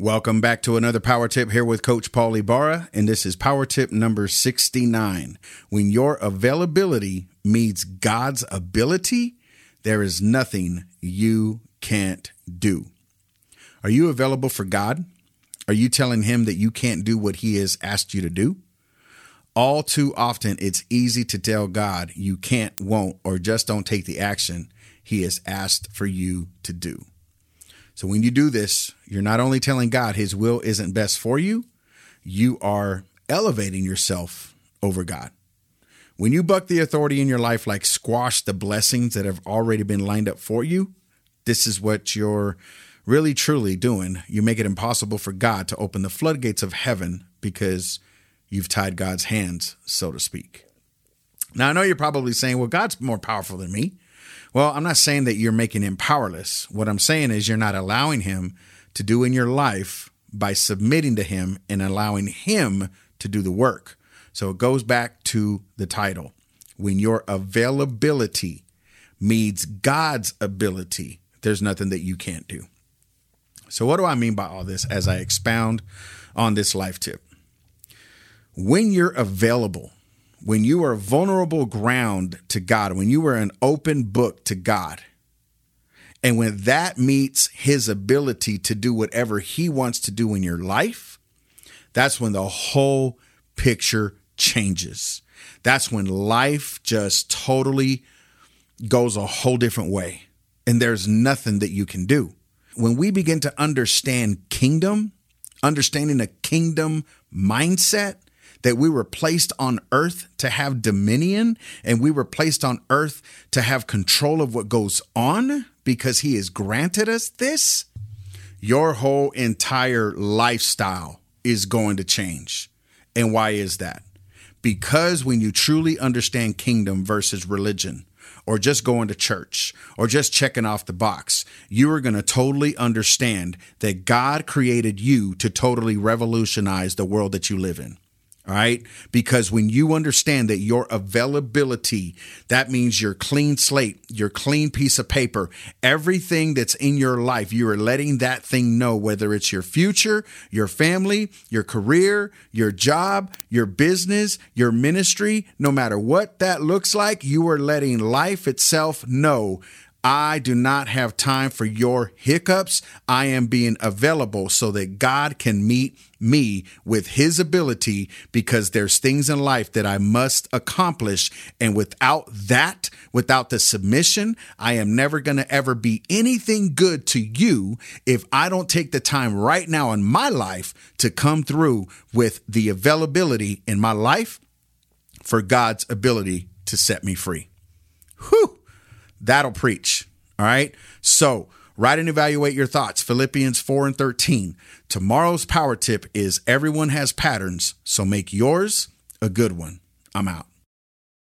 Welcome back to another Power Tip here with Coach Paul Ibarra, and this is Power Tip number 69. When your availability meets God's ability, there is nothing you can't do. Are you available for God? Are you telling Him that you can't do what He has asked you to do? All too often, it's easy to tell God you can't, won't, or just don't take the action He has asked for you to do. So when you do this, you're not only telling God his will isn't best for you, you are elevating yourself over God. When you buck the authority in your life, like squash the blessings that have already been lined up for you, this is what you're really truly doing. You make it impossible for God to open the floodgates of heaven because you've tied God's hands, so to speak. Now, I know you're probably saying, well, God's more powerful than me. Well, I'm not saying that you're making him powerless. What I'm saying is you're not allowing him to do in your life by submitting to him and allowing him to do the work. So it goes back to the title. When your availability meets God's ability, there's nothing that you can't do. So, what do I mean by all this as I expound on this life tip? When you're available, when you are vulnerable ground to God, when you are an open book to God, and when that meets his ability to do whatever he wants to do in your life, that's when the whole picture changes. That's when life just totally goes a whole different way. And there's nothing that you can do. When we begin to understand kingdom, understanding a kingdom mindset, that we were placed on earth to have dominion and we were placed on earth to have control of what goes on because he has granted us this, your whole entire lifestyle is going to change. And why is that? Because when you truly understand kingdom versus religion, or just going to church, or just checking off the box, you are going to totally understand that God created you to totally revolutionize the world that you live in. All right. Because when you understand that your availability, that means your clean slate, your clean piece of paper, everything that's in your life, you are letting that thing know whether it's your future, your family, your career, your job, your business, your ministry, no matter what that looks like, you are letting life itself know I do not have time for your hiccups. I am being available so that God can meet me with his ability because there's things in life that I must accomplish. And without that, without the submission, I am never going to ever be anything good to you if I don't take the time right now in my life to come through with the availability in my life for God's ability to set me free. Whew that'll preach. All right. So write and evaluate your thoughts. Philippians 4 and 13. Tomorrow's power tip is everyone has patterns, so make yours a good one. I'm out.